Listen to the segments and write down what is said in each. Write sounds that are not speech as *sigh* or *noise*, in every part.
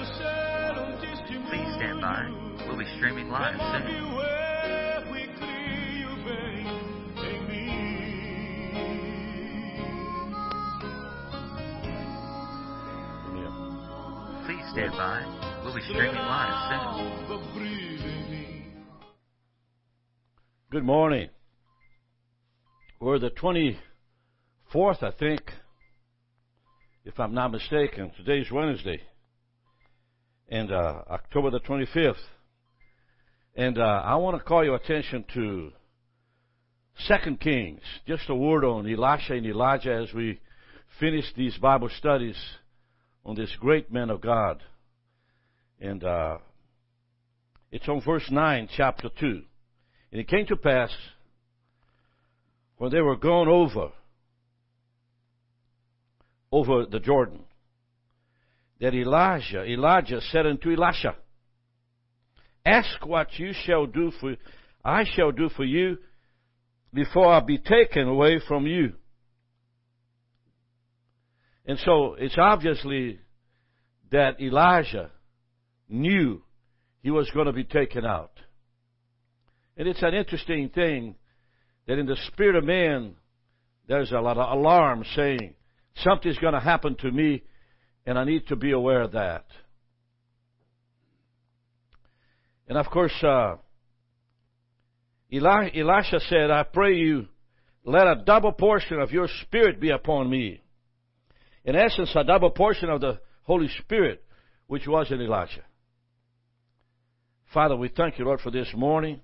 Please stand by. We'll be streaming live soon. Please stand by. We'll be streaming live soon. Good morning. We're the 24th, I think, if I'm not mistaken. Today's Wednesday. And uh, October the 25th. And uh, I want to call your attention to Second Kings. Just a word on Elisha and Elijah as we finish these Bible studies on this great man of God. And uh, it's on verse 9, chapter 2. And it came to pass when they were gone over, over the Jordan, that Elijah, Elijah said unto Elisha, Ask what you shall do for, I shall do for you before I be taken away from you. And so it's obviously that Elijah knew he was going to be taken out. And it's an interesting thing that in the spirit of man, there's a lot of alarm saying, something's going to happen to me, and I need to be aware of that. And of course, uh, Eli- Elisha said, I pray you, let a double portion of your spirit be upon me. In essence, a double portion of the Holy Spirit, which was in Elijah. Father, we thank you, Lord, for this morning.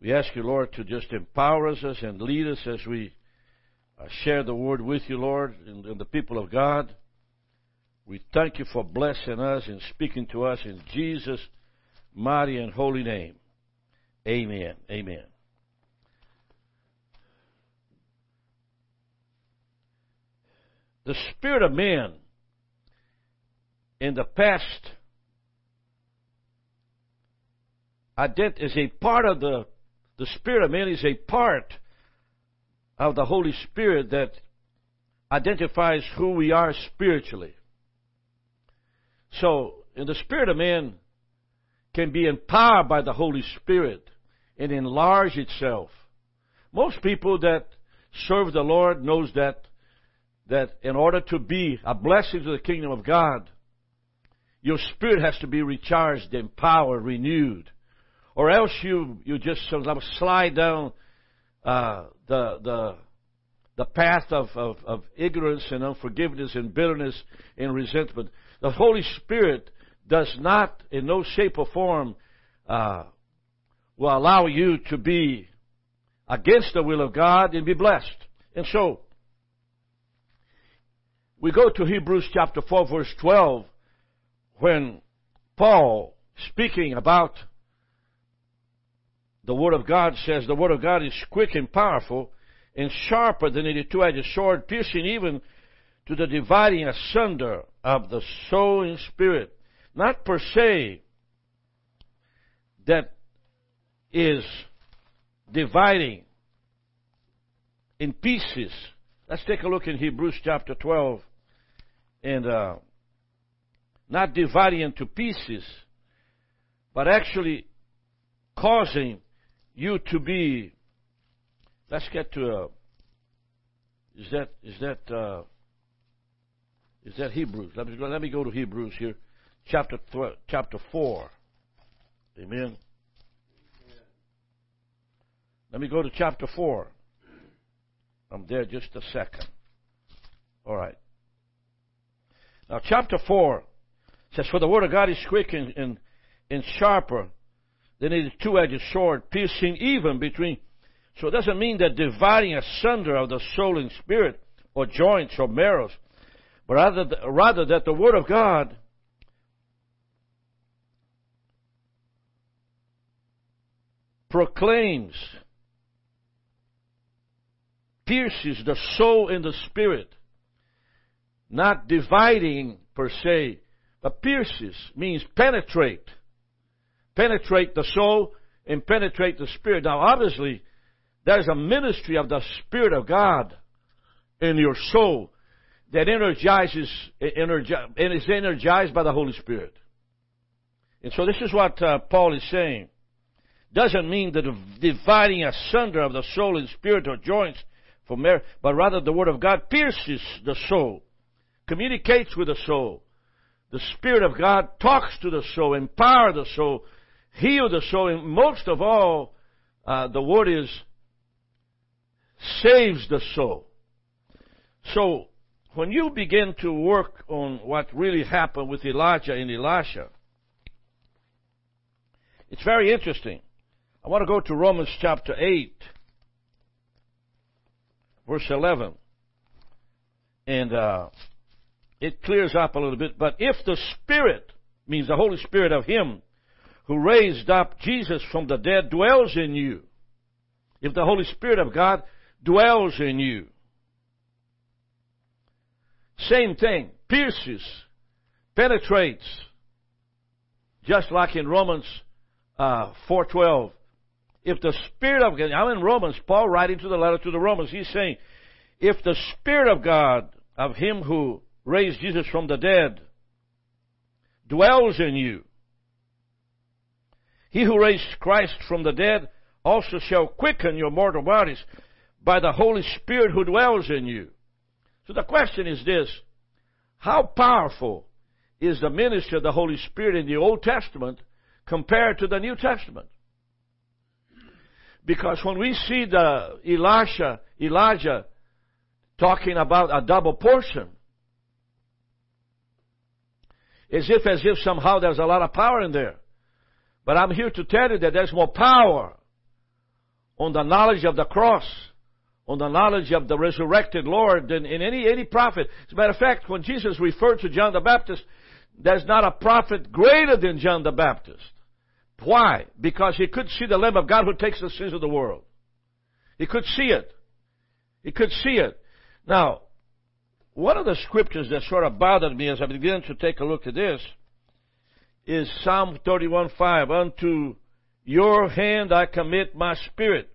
We ask you, Lord, to just empower us and lead us as we uh, share the word with you, Lord, and, and the people of God. We thank you for blessing us and speaking to us in Jesus' mighty and holy name. Amen. Amen. The spirit of man in the past ident- is a part of the the spirit of man is a part of the Holy Spirit that identifies who we are spiritually. So, in the spirit of man can be empowered by the Holy Spirit and enlarge itself. Most people that serve the Lord knows that that in order to be a blessing to the kingdom of God, your spirit has to be recharged, empowered, renewed, or else you you just sort of slide down uh, the the the path of, of, of ignorance and unforgiveness and bitterness and resentment. The Holy Spirit does not, in no shape or form, uh, will allow you to be against the will of God and be blessed. And so, we go to Hebrews chapter 4 verse 12 when Paul, speaking about the Word of God says the Word of God is quick and powerful and sharper than any two-edged sword, piercing even to the dividing asunder of the soul and spirit. Not per se that is dividing in pieces. Let's take a look in Hebrews chapter 12 and uh, not dividing into pieces, but actually causing you to be. Let's get to a. Is that is that uh, is that Hebrews? Let me let me go to Hebrews here, chapter th- chapter four. Amen. Let me go to chapter four. I'm there just a second. All right. Now, chapter 4 says, For the word of God is quick and, and, and sharper than a two-edged sword, piercing even between. So it doesn't mean that dividing asunder of the soul and spirit, or joints or marrows, but rather, rather that the word of God proclaims, pierces the soul and the spirit, not dividing per se, but pierces means penetrate. Penetrate the soul and penetrate the spirit. Now, obviously, there's a ministry of the Spirit of God in your soul that energizes, energi- and is energized by the Holy Spirit. And so this is what uh, Paul is saying. Doesn't mean the dividing asunder of the soul and spirit or joints from there, but rather the Word of God pierces the soul, communicates with the soul. The Spirit of God talks to the soul, empower the soul, heal the soul, and most of all, uh, the Word is saves the soul. So, when you begin to work on what really happened with Elijah and Elisha, it's very interesting. I want to go to Romans chapter 8, verse 11. And uh, it clears up a little bit. But if the Spirit, means the Holy Spirit of Him who raised up Jesus from the dead, dwells in you, if the Holy Spirit of God dwells in you, same thing, pierces, penetrates, just like in Romans uh, 4.12. If the Spirit of God, I'm in Romans, Paul writing to the letter to the Romans, he's saying, if the Spirit of God, of Him who raised Jesus from the dead, dwells in you, he who raised Christ from the dead also shall quicken your mortal bodies by the Holy Spirit who dwells in you. So the question is this How powerful is the ministry of the Holy Spirit in the Old Testament compared to the New Testament? Because when we see the Elisha, Elijah talking about a double portion, as if as if somehow there's a lot of power in there. But I'm here to tell you that there's more power on the knowledge of the cross, on the knowledge of the resurrected Lord than in any any prophet. As a matter of fact, when Jesus referred to John the Baptist, there's not a prophet greater than John the Baptist. Why? Because he could see the Lamb of God who takes the sins of the world. He could see it. He could see it. Now, one of the scriptures that sort of bothered me as I began to take a look at this is Psalm 31:5. Unto your hand I commit my spirit.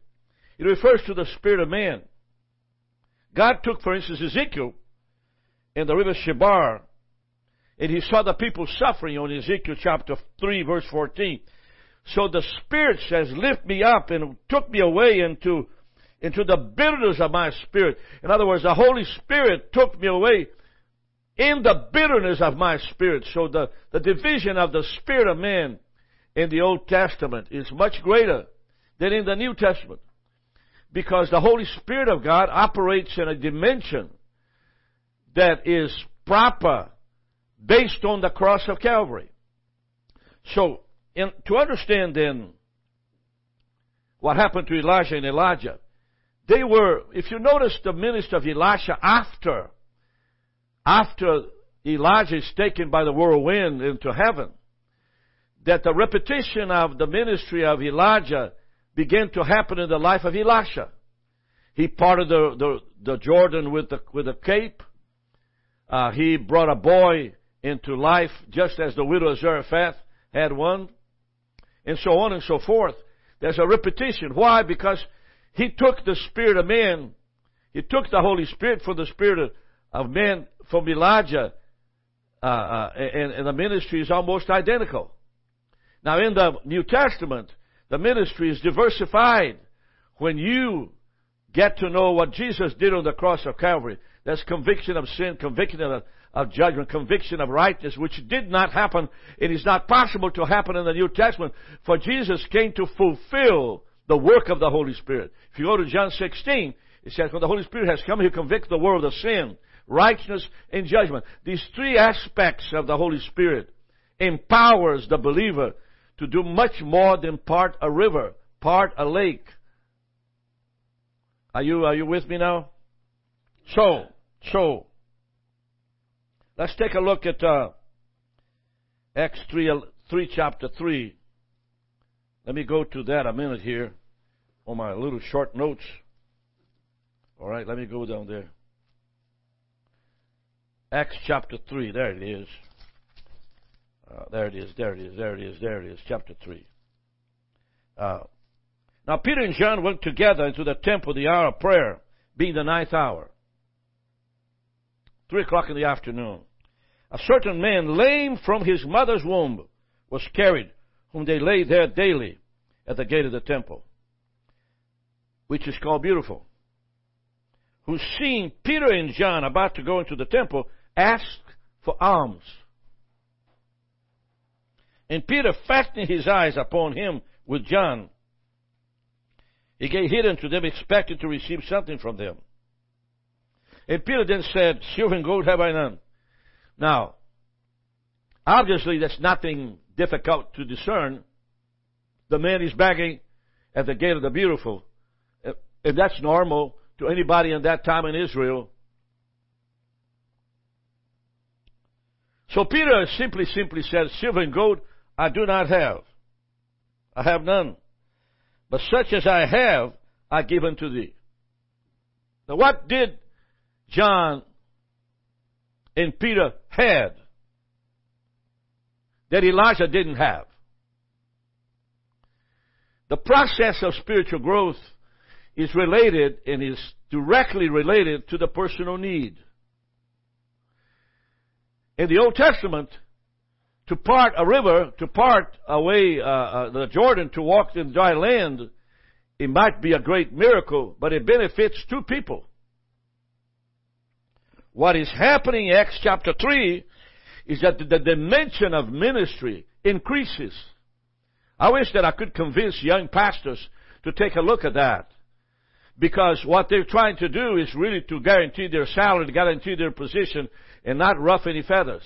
It refers to the spirit of man. God took, for instance, Ezekiel in the river Chebar, and he saw the people suffering on Ezekiel chapter 3, verse 14. So the Spirit says, lift me up and took me away into, into the bitterness of my spirit. In other words, the Holy Spirit took me away in the bitterness of my spirit. So the, the division of the spirit of man in the Old Testament is much greater than in the New Testament. Because the Holy Spirit of God operates in a dimension that is proper based on the cross of Calvary. So in, to understand then what happened to Elijah and Elijah, they were, if you notice the ministry of Elisha after, after Elijah is taken by the whirlwind into heaven, that the repetition of the ministry of Elijah began to happen in the life of Elisha. He parted the, the, the Jordan with the, with a cape. Uh, he brought a boy into life just as the widow of Zarephath had one and so on and so forth. There's a repetition. Why? Because he took the spirit of man, he took the Holy Spirit from the spirit of, of man from Elijah, uh, uh, and, and the ministry is almost identical. Now, in the New Testament, the ministry is diversified. When you get to know what Jesus did on the cross of Calvary, there's conviction of sin, conviction of of judgment, conviction of righteousness, which did not happen. It is not possible to happen in the New Testament, for Jesus came to fulfill the work of the Holy Spirit. If you go to John 16, it says, when the Holy Spirit has come, He convicts the world of sin, righteousness, and judgment. These three aspects of the Holy Spirit empowers the believer to do much more than part a river, part a lake. Are you, are you with me now? So, so, Let's take a look at uh, Acts 3, 3, chapter 3. Let me go to that a minute here on my little short notes. All right, let me go down there. Acts chapter 3, there it is. Uh, there it is, there it is, there it is, there it is, chapter 3. Uh, now Peter and John went together into the temple the hour of prayer, being the ninth hour. three o'clock in the afternoon, a certain man lame from his mother's womb was carried, whom they laid there daily at the gate of the temple, which is called Beautiful, who seeing Peter and John about to go into the temple, asked for alms. And Peter, fastening his eyes upon him with John, he gave hidden to them, expecting to receive something from them. And Peter then said, Silver and gold have I none. Now, obviously that's nothing difficult to discern. The man is begging at the gate of the beautiful. Uh, and that's normal to anybody in that time in Israel. So Peter simply, simply said, Silver and gold I do not have. I have none. But such as I have, I give unto thee. Now what did John and Peter had that Elijah didn't have? The process of spiritual growth is related and is directly related to the personal need. In the Old Testament, to part a river, to part away uh, uh, the Jordan to walk in dry land, it might be a great miracle, but it benefits two people. What is happening in Acts chapter 3 is that the dimension of ministry increases. I wish that I could convince young pastors to take a look at that. Because what they're trying to do is really to guarantee their salary, to guarantee their position, and not ruff any feathers.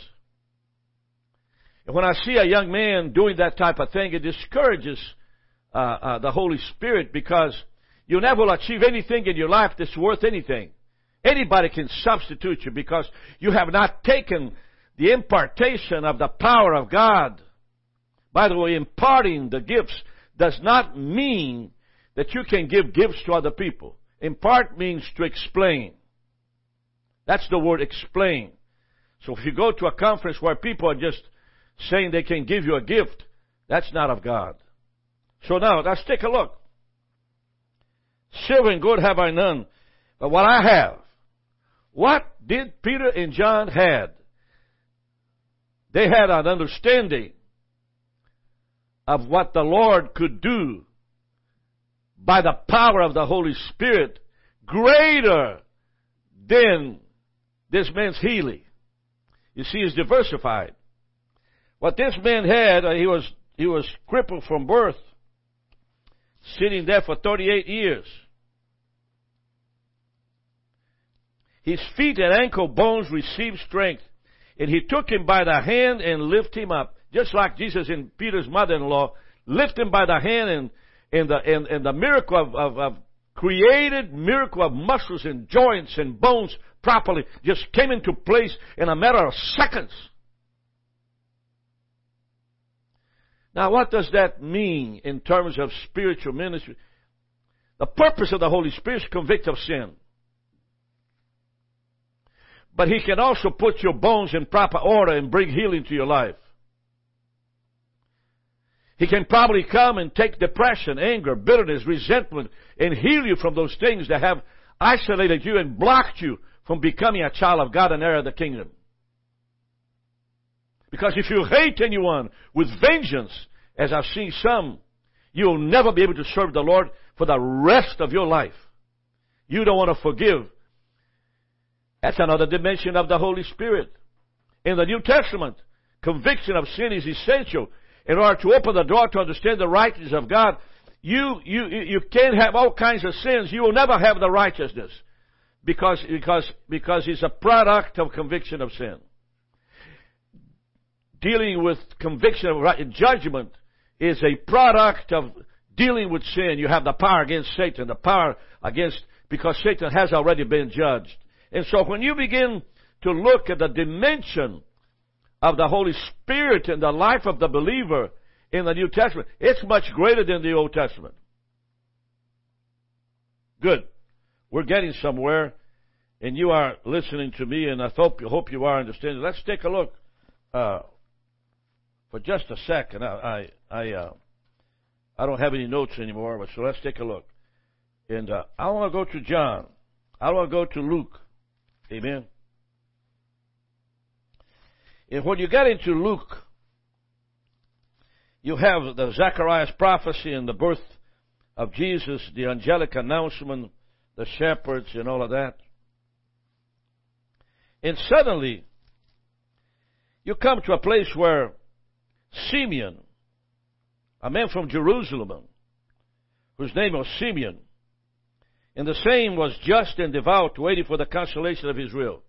And when I see a young man doing that type of thing, it discourages uh, uh, the Holy Spirit because you never will achieve anything in your life that's worth anything. Anybody can substitute you because you have not taken the impartation of the power of God. By the way, imparting the gifts does not mean that you can give gifts to other people. Impart means to explain. That's the word explain. So if you go to a conference where people are just saying they can give you a gift, that's not of God. So now, let's take a look. Silver and gold have I none, but what I have, what did Peter and John had? They had an understanding of what the Lord could do by the power of the Holy Spirit greater than this man's healing. You see, he's diversified. What this man had, uh, he was, he was crippled from birth, sitting there for 38 years. His feet and ankle bones received strength, and he took him by the hand and lifted him up, just like Jesus and Peter's mother-in-law lifted him by the hand and, and the, and, and the miracle of, of, of created miracle of muscles and joints and bones properly just came into place in a matter of seconds. Now, what does that mean in terms of spiritual ministry? The purpose of the Holy Spirit is convict of sin. But He can also put your bones in proper order and bring healing to your life. He can probably come and take depression, anger, bitterness, resentment, and heal you from those things that have isolated you and blocked you from becoming a child of God and heir of the kingdom. Because if you hate anyone with vengeance, as I've seen some, you'll never be able to serve the Lord for the rest of your life. You don't want to forgive. That's another dimension of the Holy Spirit. In the New Testament, conviction of sin is essential in order to open the door to understand the righteousness of God. You, you, you can't have all kinds of sins. You will never have the righteousness because, because, because it's a product of conviction of sin dealing with conviction of right, judgment is a product of dealing with sin. You have the power against Satan, the power against, because Satan has already been judged. And so when you begin to look at the dimension of the Holy Spirit in the life of the believer in the New Testament, it's much greater than the Old Testament. Good. We're getting somewhere, and you are listening to me, and I hope, hope you are understanding. Let's take a look. Uh, for just a second. I I I, uh, I don't have any notes anymore, but so let's take a look. And uh, I want to go to John. I want to go to Luke. Amen. And when you get into Luke, you have the Zacharias prophecy and the birth of Jesus, the angelic announcement, the shepherds, and all of that. And suddenly, you come to a place where Simeon, a man from Jerusalem, whose name was Simeon, and the same was just and devout, waiting for the consolation of Israel.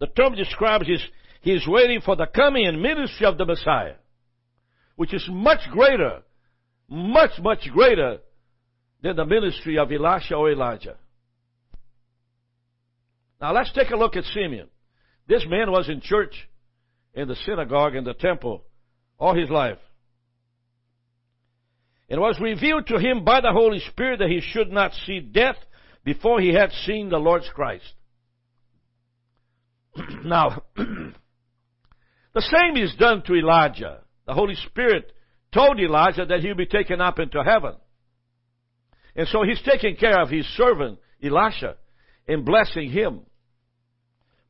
The term describes his, he is waiting for the coming and ministry of the Messiah, which is much greater, much, much greater than the ministry of Elisha or Elijah. Now let's take a look at Simeon. This man was in church, in the synagogue, in the temple, all his life. It was revealed to him by the Holy Spirit that he should not see death before he had seen the Lord's Christ. *clears throat* now, *clears throat* the same is done to Elijah. The Holy Spirit told Elijah that he'll be taken up into heaven. And so he's taking care of his servant, Elisha, and blessing him.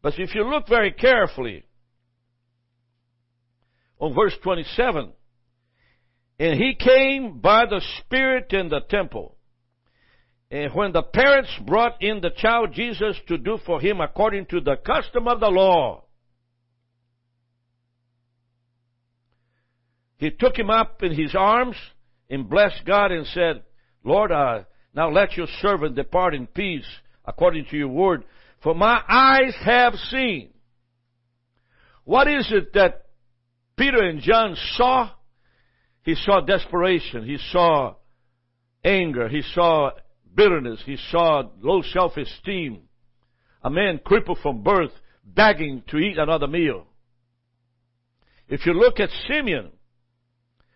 But if you look very carefully on verse 27, and he came by the Spirit in the temple. And when the parents brought in the child Jesus to do for him according to the custom of the law, he took him up in his arms and blessed God and said, Lord, uh, now let your servant depart in peace according to your word, for my eyes have seen. What is it that Peter and John saw? He saw desperation. He saw anger. He saw bitterness. He saw low self-esteem. A man crippled from birth begging to eat another meal. If you look at Simeon,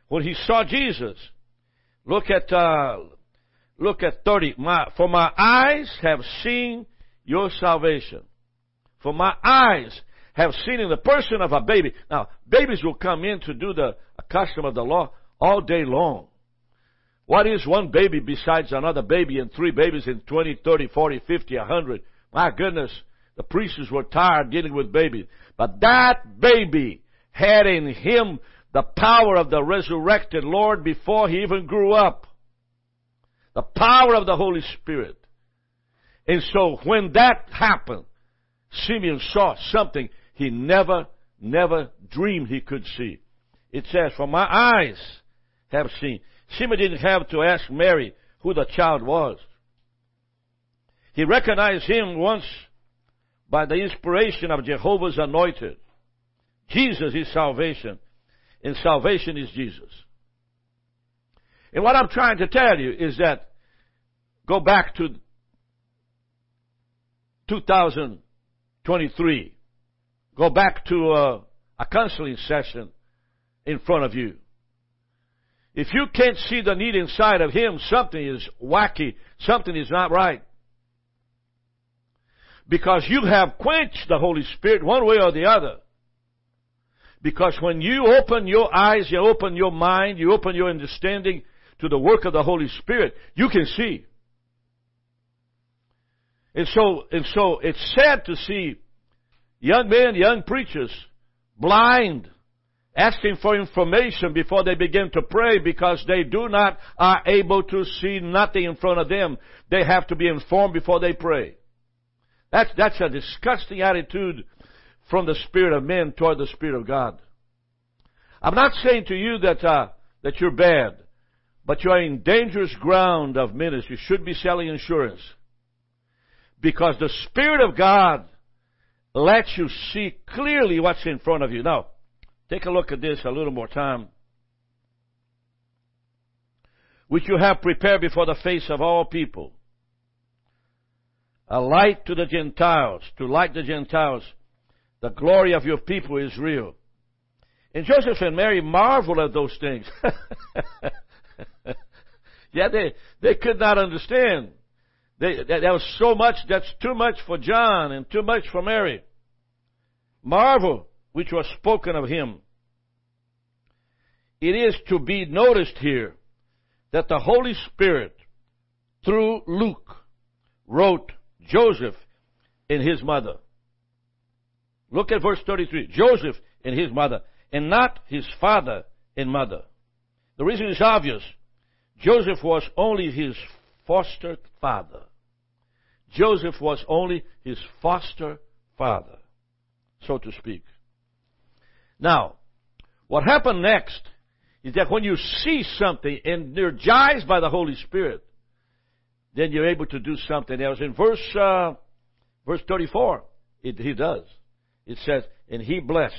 when he saw Jesus, look at, uh, look at 30. My, for my eyes have seen your salvation. For my eyes have seen in the person of a baby. Now, babies will come in to do the custom of the law all day long. What is one baby besides another baby and three babies in 20, 30, 40, 50, 100? My goodness, the priests were tired dealing with babies. But that baby had in him the power of the resurrected Lord before he even grew up. The power of the Holy Spirit. And so when that happened, Simeon saw something he never, never dreamed he could see. It says, For my eyes have seen. Simeon didn't have to ask Mary who the child was. He recognized him once by the inspiration of Jehovah's anointed. Jesus is salvation, and salvation is Jesus. And what I'm trying to tell you is that go back to 2023. Go back to a, a counseling session in front of you. If you can't see the need inside of him, something is wacky. Something is not right. Because you have quenched the Holy Spirit one way or the other. Because when you open your eyes, you open your mind, you open your understanding to the work of the Holy Spirit, you can see. And so, and so it's sad to see young men, young preachers, blind, asking for information before they begin to pray because they do not are able to see nothing in front of them. They have to be informed before they pray. That's, that's a disgusting attitude from the spirit of men toward the spirit of God. I'm not saying to you that, uh, that you're bad, but you're in dangerous ground of ministry. You should be selling insurance. Because the Spirit of God lets you see clearly what's in front of you. Now, Take a look at this a little more time. Which you have prepared before the face of all people. A light to the Gentiles, to light the Gentiles. The glory of your people Israel. And Joseph and Mary marvel at those things. *laughs* yeah, they, they could not understand. They, that, was so much, that's too much for John and too much for Mary. Marvel which was spoken of him. It is to be noticed here that the Holy Spirit, through Luke, wrote Joseph and his mother. Look at verse 33. Joseph and his mother, and not his father and mother. The reason is obvious. Joseph was only his foster father. Joseph was only his foster father, so to speak. Now, what happened next is that when you see something and you're energized by the Holy Spirit, then you're able to do something else. In verse uh, verse 34, it, he does. It says, "And he blessed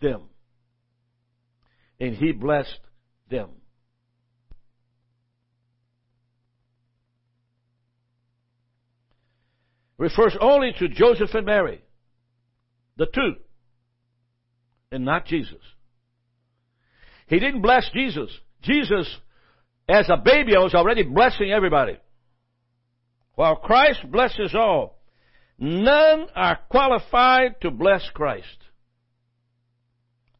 them, and he blessed them." Refers only to Joseph and Mary, the two, and not Jesus. He didn't bless Jesus. Jesus, as a baby, was already blessing everybody. While Christ blesses all, none are qualified to bless Christ.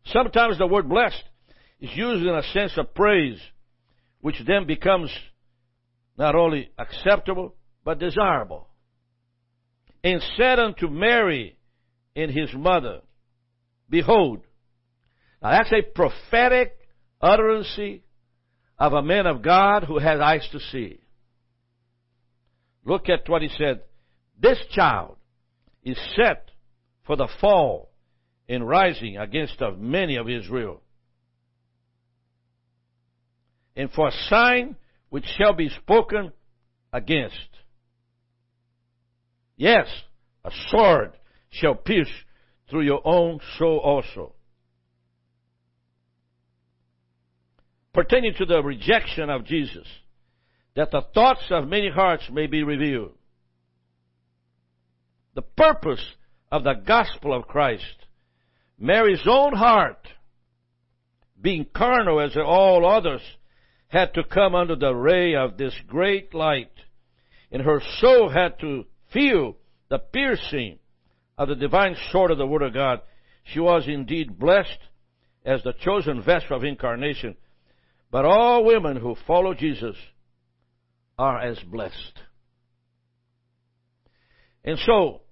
Sometimes the word blessed is used in a sense of praise, which then becomes not only acceptable, but desirable and said unto Mary and his mother, Behold. Now that's a prophetic utterance of a man of God who has eyes to see. Look at what he said. This child is set for the fall and rising against of many of Israel. And for a sign which shall be spoken against. Yes, a sword shall pierce through your own soul also. Pertaining to the rejection of Jesus, that the thoughts of many hearts may be revealed. The purpose of the gospel of Christ, Mary's own heart, being carnal as all others, had to come under the ray of this great light, and her soul had to feel the piercing of the divine sword of the Word of God, she was indeed blessed as the chosen vessel of incarnation. But all women who follow Jesus are as blessed. And so,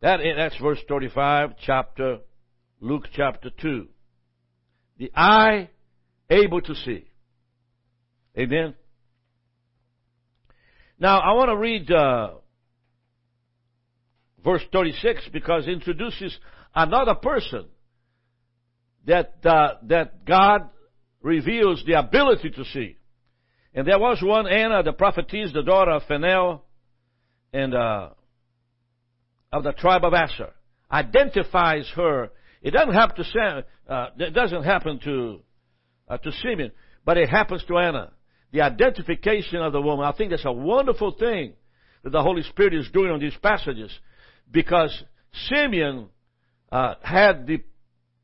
that, that's verse 35, chapter, Luke chapter 2. The eye able to see. Amen. Now, I want to read uh, verse 36 because introduces another person that, uh, that God reveals the ability to see. And there was one Anna, the prophetess, the daughter of Phanuel, and uh, of the tribe of Asher, identifies her. It doesn't happen to uh, it doesn't happen to uh, to Simeon, but it happens to Anna. The identification of the woman. I think that's a wonderful thing that the Holy Spirit is doing on these passages because Simeon uh, had the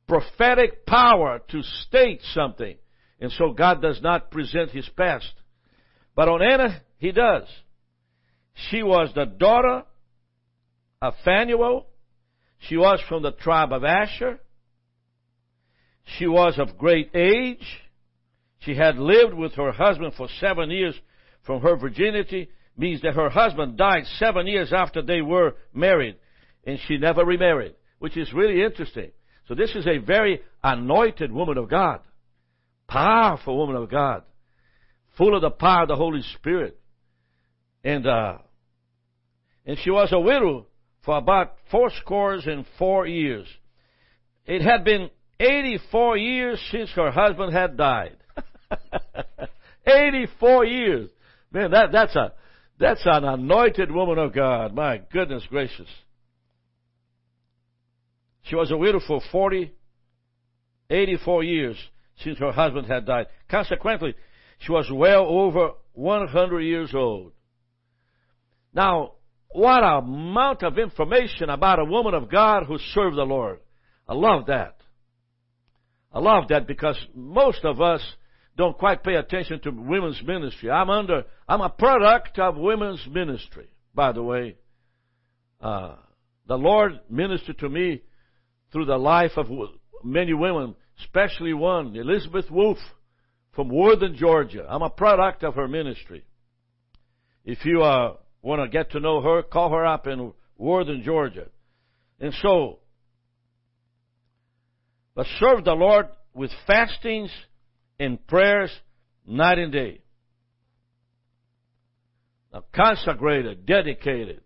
prophetic power to state something. And so God does not present his past. But on Anna, he does. She was the daughter of Phanuel. She was from the tribe of Asher. She was of great age. She had lived with her husband for seven years from her virginity means that her husband died seven years after they were married, and she never remarried, which is really interesting. So this is a very anointed woman of God, powerful woman of God, full of the power of the Holy Spirit, and uh, and she was a widow for about four scores and four years. It had been 84 years since her husband had died. *laughs* 84 years. Man, that, that's a, that's an anointed woman of God. My goodness gracious. She was a widow for 40, 84 years since her husband had died. Consequently, she was well over 100 years old. Now, what a amount of information about a woman of God who served the Lord. I love that. I love that because most of us don't quite pay attention to women's ministry. I'm under, I'm a product of women's ministry, by the way. Uh, the Lord ministered to me through the life of many women, especially one, Elizabeth Wolf from Worthing, Georgia. I'm a product of her ministry. If you uh, want to get to know her, call her up in Worthing, Georgia. And so, but serve the Lord with fastings and prayers night and day. Now, consecrated, dedicated.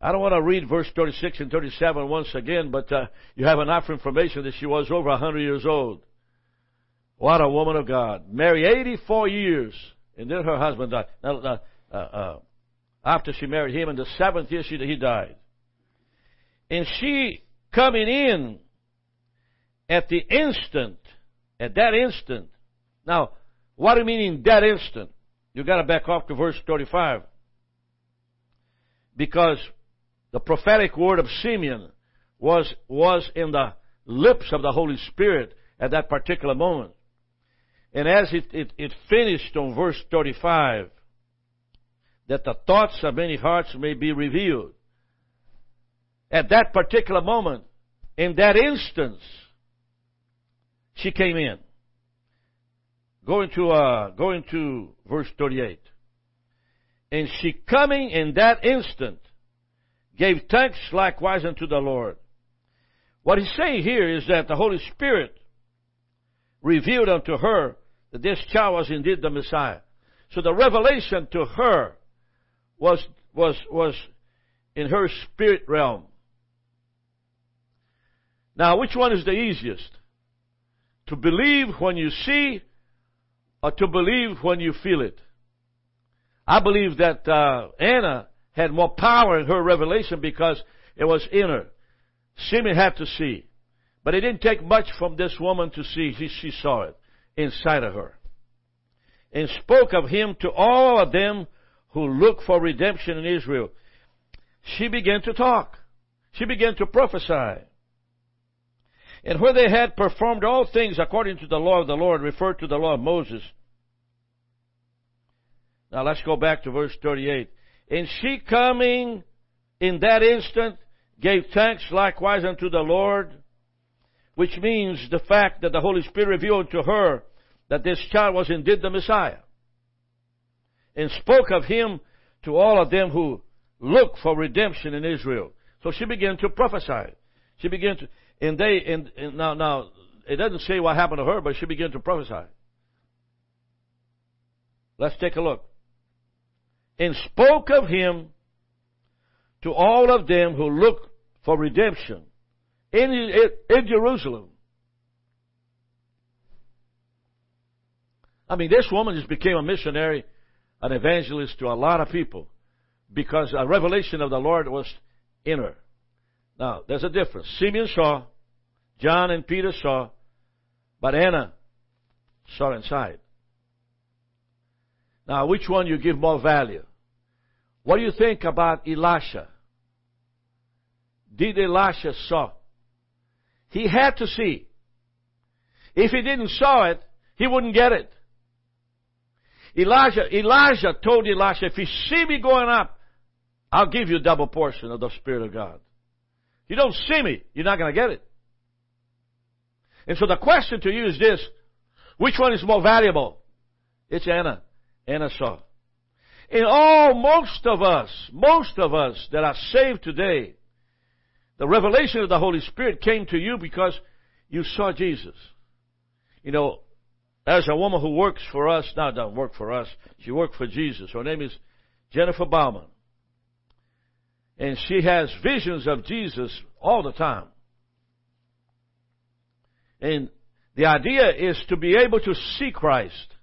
I don't want to read verse 36 and 37 once again, but uh, you have enough information that she was over 100 years old. What a woman of God. Married 84 years, and then her husband died. Now, uh, uh, after she married him, in the seventh year she, he died. And she coming in at the instant, at that instant. Now, what do you mean in that instant? You gotta back off to verse 35. Because the prophetic word of Simeon was, was in the lips of the Holy Spirit at that particular moment. And as it, it, it finished on verse 35, that the thoughts of many hearts may be revealed. At that particular moment, in that instance, she came in. Going to, uh, going to verse 38. And she coming in that instant gave thanks likewise unto the Lord. What he's saying here is that the Holy Spirit revealed unto her that this child was indeed the Messiah. So the revelation to her was, was, was in her spirit realm. Now, which one is the easiest? To believe when you see or to believe when you feel it? I believe that uh, Anna had more power in her revelation because it was in her. Simeon had to see. But it didn't take much from this woman to see. She, she saw it inside of her. And spoke of him to all of them who look for redemption in Israel. She began to talk. She began to prophesy. And where they had performed all things according to the law of the Lord, referred to the law of Moses. Now let's go back to verse 38. And she coming in that instant gave thanks likewise unto the Lord, which means the fact that the Holy Spirit revealed to her that this child was indeed the Messiah and spoke of him to all of them who look for redemption in Israel. So she began to prophesy. She began to, and they, and, and now, now, it doesn't say what happened to her, but she began to prophesy. Let's take a look. And spoke of him to all of them who look for redemption in, in, in Jerusalem. I mean, this woman just became a missionary an evangelist to a lot of people because a revelation of the Lord was in her. Now, there's a difference. Simeon saw, John and Peter saw, but Anna saw inside. Now, which one you give more value? What do you think about Elisha? Did Elisha saw? He had to see. If he didn't saw it, he wouldn't get it. Elijah, Elijah told Elisha, if you see me going up, I'll give you a double portion of the Spirit of God. If you don't see me, you're not going to get it. And so the question to you is this, which one is more valuable? It's Anna. Anna saw. In all, oh, most of us, most of us that are saved today, the revelation of the Holy Spirit came to you because you saw Jesus. You know, there's a woman who works for us, now doesn't work for us, she worked for Jesus. Her name is Jennifer Bauman. And she has visions of Jesus all the time. And the idea is to be able to see Christ,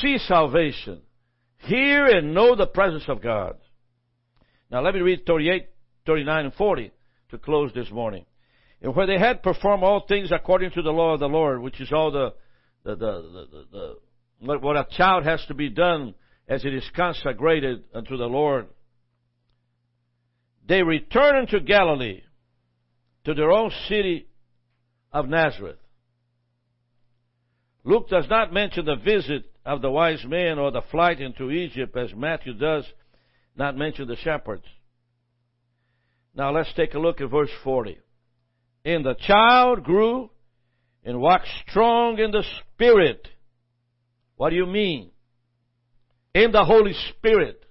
see salvation, hear and know the presence of God. Now let me read 38, 39, and 40 to close this morning and where they had performed all things according to the law of the Lord, which is all the, the, the, the, what, what a child has to be done as it is consecrated unto the Lord. They returned into Galilee, to their own city of Nazareth. Luke does not mention the visit of the wise men or the flight into Egypt as Matthew does not mention the shepherds. Now let's take a look at verse 40. And the child grew and waxed strong in the Spirit. What do you mean? In the Holy Spirit.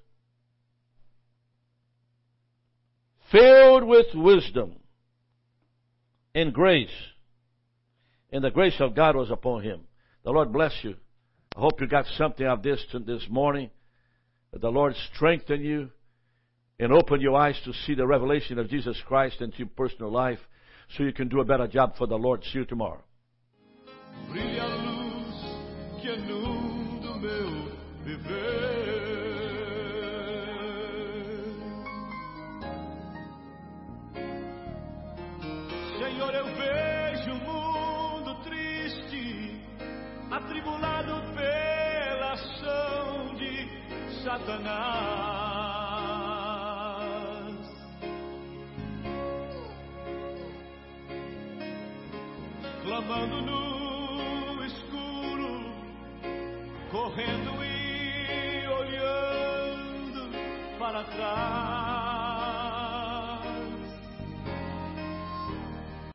filled with wisdom and grace. And the grace of God was upon him. The Lord bless you. I hope you got something of this this morning. That the Lord strengthen you and open your eyes to see the revelation of Jesus Christ into your personal life so you can do a better job for the Lord. See you tomorrow. Brilha a luz que inunda o meu viver. Satanás. Clamando no escuro, correndo e olhando para trás.